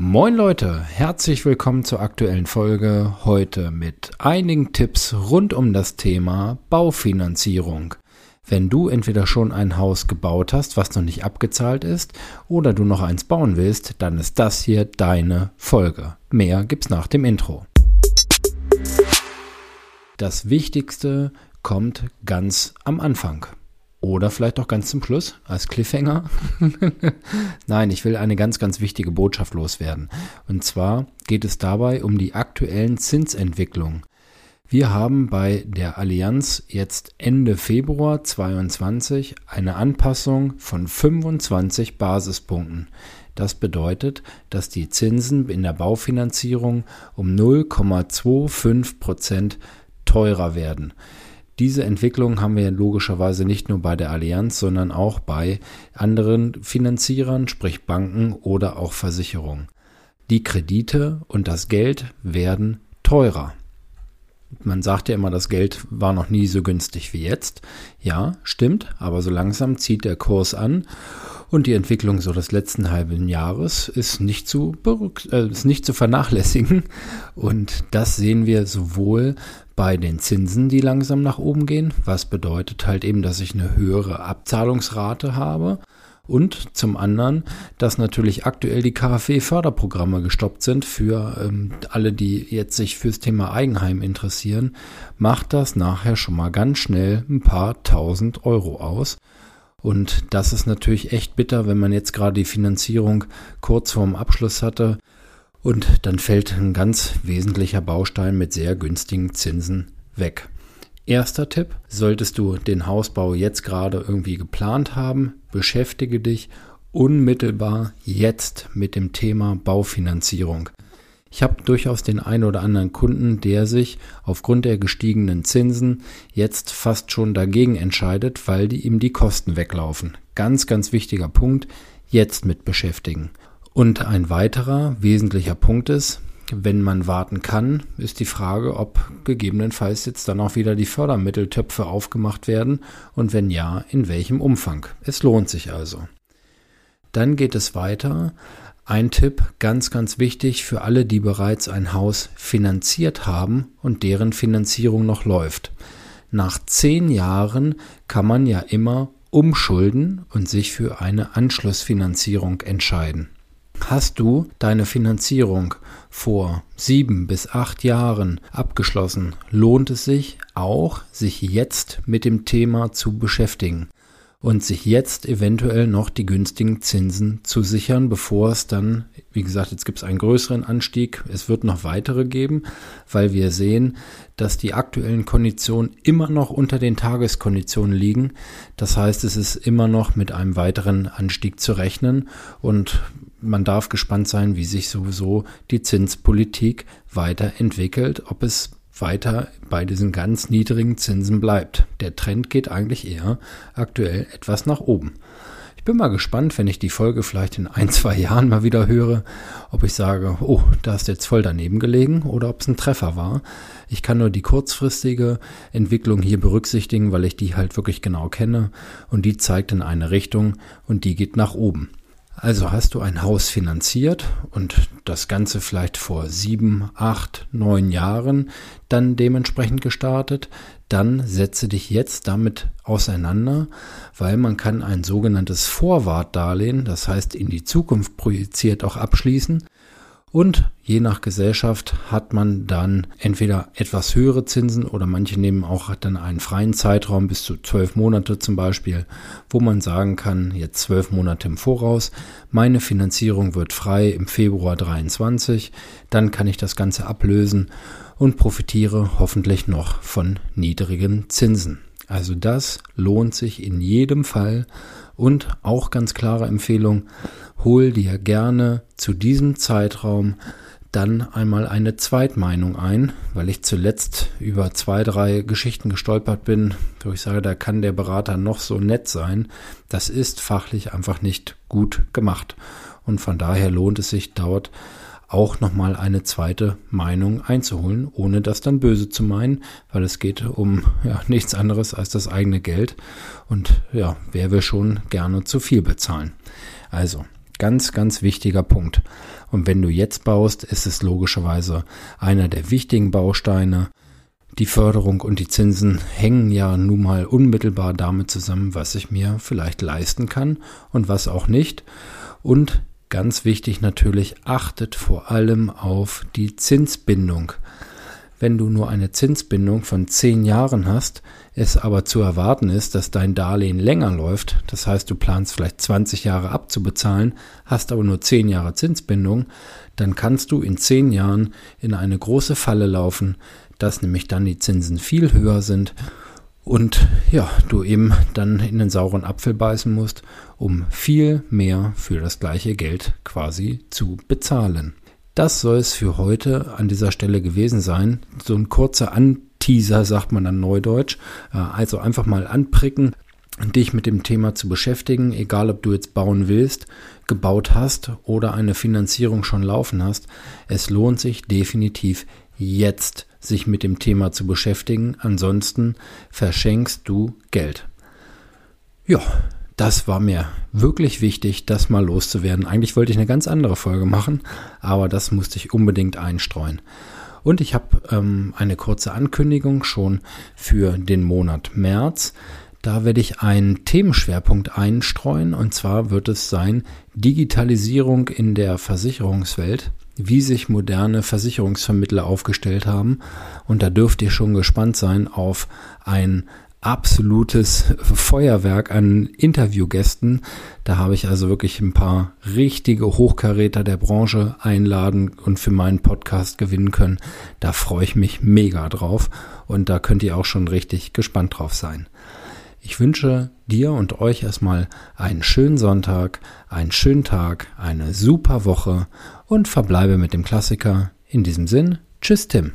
Moin Leute, herzlich willkommen zur aktuellen Folge. Heute mit einigen Tipps rund um das Thema Baufinanzierung. Wenn du entweder schon ein Haus gebaut hast, was noch nicht abgezahlt ist, oder du noch eins bauen willst, dann ist das hier deine Folge. Mehr gibt's nach dem Intro. Das Wichtigste kommt ganz am Anfang. Oder vielleicht auch ganz zum Schluss als Cliffhanger. Nein, ich will eine ganz, ganz wichtige Botschaft loswerden. Und zwar geht es dabei um die aktuellen Zinsentwicklungen. Wir haben bei der Allianz jetzt Ende Februar 22 eine Anpassung von 25 Basispunkten. Das bedeutet, dass die Zinsen in der Baufinanzierung um 0,25 Prozent teurer werden. Diese Entwicklung haben wir logischerweise nicht nur bei der Allianz, sondern auch bei anderen Finanzierern, sprich Banken oder auch Versicherungen. Die Kredite und das Geld werden teurer. Man sagt ja immer, das Geld war noch nie so günstig wie jetzt. Ja, stimmt, aber so langsam zieht der Kurs an und die Entwicklung so des letzten halben Jahres ist nicht zu, äh, ist nicht zu vernachlässigen. Und das sehen wir sowohl bei den Zinsen, die langsam nach oben gehen, was bedeutet halt eben, dass ich eine höhere Abzahlungsrate habe. Und zum anderen, dass natürlich aktuell die KfW-Förderprogramme gestoppt sind für ähm, alle, die jetzt sich fürs Thema Eigenheim interessieren, macht das nachher schon mal ganz schnell ein paar tausend Euro aus. Und das ist natürlich echt bitter, wenn man jetzt gerade die Finanzierung kurz vorm Abschluss hatte und dann fällt ein ganz wesentlicher Baustein mit sehr günstigen Zinsen weg. Erster Tipp, solltest du den Hausbau jetzt gerade irgendwie geplant haben, beschäftige dich unmittelbar jetzt mit dem Thema Baufinanzierung. Ich habe durchaus den einen oder anderen Kunden, der sich aufgrund der gestiegenen Zinsen jetzt fast schon dagegen entscheidet, weil die ihm die Kosten weglaufen. Ganz, ganz wichtiger Punkt, jetzt mit beschäftigen. Und ein weiterer wesentlicher Punkt ist, wenn man warten kann, ist die Frage, ob gegebenenfalls jetzt dann auch wieder die Fördermitteltöpfe aufgemacht werden und wenn ja, in welchem Umfang. Es lohnt sich also. Dann geht es weiter. Ein Tipp, ganz, ganz wichtig für alle, die bereits ein Haus finanziert haben und deren Finanzierung noch läuft. Nach zehn Jahren kann man ja immer umschulden und sich für eine Anschlussfinanzierung entscheiden. Hast du deine Finanzierung vor sieben bis acht Jahren abgeschlossen, lohnt es sich auch, sich jetzt mit dem Thema zu beschäftigen und sich jetzt eventuell noch die günstigen Zinsen zu sichern, bevor es dann, wie gesagt, jetzt gibt es einen größeren Anstieg, es wird noch weitere geben, weil wir sehen, dass die aktuellen Konditionen immer noch unter den Tageskonditionen liegen. Das heißt, es ist immer noch mit einem weiteren Anstieg zu rechnen und man darf gespannt sein, wie sich sowieso die Zinspolitik weiterentwickelt, ob es weiter bei diesen ganz niedrigen Zinsen bleibt. Der Trend geht eigentlich eher aktuell etwas nach oben. Ich bin mal gespannt, wenn ich die Folge vielleicht in ein, zwei Jahren mal wieder höre, ob ich sage, oh, da ist jetzt voll daneben gelegen oder ob es ein Treffer war. Ich kann nur die kurzfristige Entwicklung hier berücksichtigen, weil ich die halt wirklich genau kenne und die zeigt in eine Richtung und die geht nach oben. Also hast du ein Haus finanziert und das Ganze vielleicht vor sieben, acht, neun Jahren dann dementsprechend gestartet, dann setze dich jetzt damit auseinander, weil man kann ein sogenanntes Vorwartdarlehen, das heißt in die Zukunft projiziert auch abschließen und je nach Gesellschaft hat man dann entweder etwas höhere Zinsen oder manche nehmen auch dann einen freien Zeitraum bis zu zwölf Monate zum Beispiel, wo man sagen kann, jetzt zwölf Monate im Voraus, meine Finanzierung wird frei im Februar 23, dann kann ich das Ganze ablösen und profitiere hoffentlich noch von niedrigen Zinsen. Also das lohnt sich in jedem Fall und auch ganz klare Empfehlung, hol dir gerne zu diesem Zeitraum dann einmal eine Zweitmeinung ein, weil ich zuletzt über zwei, drei Geschichten gestolpert bin, wo ich sage, da kann der Berater noch so nett sein. Das ist fachlich einfach nicht gut gemacht. Und von daher lohnt es sich dort auch nochmal eine zweite Meinung einzuholen, ohne das dann böse zu meinen, weil es geht um ja, nichts anderes als das eigene Geld. Und ja, wer will schon gerne zu viel bezahlen? Also, Ganz, ganz wichtiger Punkt. Und wenn du jetzt baust, ist es logischerweise einer der wichtigen Bausteine. Die Förderung und die Zinsen hängen ja nun mal unmittelbar damit zusammen, was ich mir vielleicht leisten kann und was auch nicht. Und ganz wichtig natürlich, achtet vor allem auf die Zinsbindung. Wenn du nur eine Zinsbindung von zehn Jahren hast, es aber zu erwarten ist, dass dein Darlehen länger läuft, das heißt du planst vielleicht 20 Jahre abzubezahlen, hast aber nur zehn Jahre Zinsbindung, dann kannst du in zehn Jahren in eine große Falle laufen, dass nämlich dann die Zinsen viel höher sind und ja, du eben dann in den sauren Apfel beißen musst, um viel mehr für das gleiche Geld quasi zu bezahlen. Das soll es für heute an dieser Stelle gewesen sein. So ein kurzer Anteaser sagt man dann neudeutsch. Äh, also einfach mal anpricken, dich mit dem Thema zu beschäftigen, egal ob du jetzt bauen willst, gebaut hast oder eine Finanzierung schon laufen hast. Es lohnt sich definitiv jetzt sich mit dem Thema zu beschäftigen. Ansonsten verschenkst du Geld. Ja, das war mir wirklich wichtig, das mal loszuwerden. Eigentlich wollte ich eine ganz andere Folge machen, aber das musste ich unbedingt einstreuen. Und ich habe ähm, eine kurze Ankündigung schon für den Monat März. Da werde ich einen Themenschwerpunkt einstreuen und zwar wird es sein Digitalisierung in der Versicherungswelt, wie sich moderne Versicherungsvermittler aufgestellt haben. Und da dürft ihr schon gespannt sein auf ein absolutes Feuerwerk an Interviewgästen. Da habe ich also wirklich ein paar richtige Hochkaräter der Branche einladen und für meinen Podcast gewinnen können. Da freue ich mich mega drauf und da könnt ihr auch schon richtig gespannt drauf sein. Ich wünsche dir und euch erstmal einen schönen Sonntag, einen schönen Tag, eine super Woche und verbleibe mit dem Klassiker. In diesem Sinn, tschüss Tim.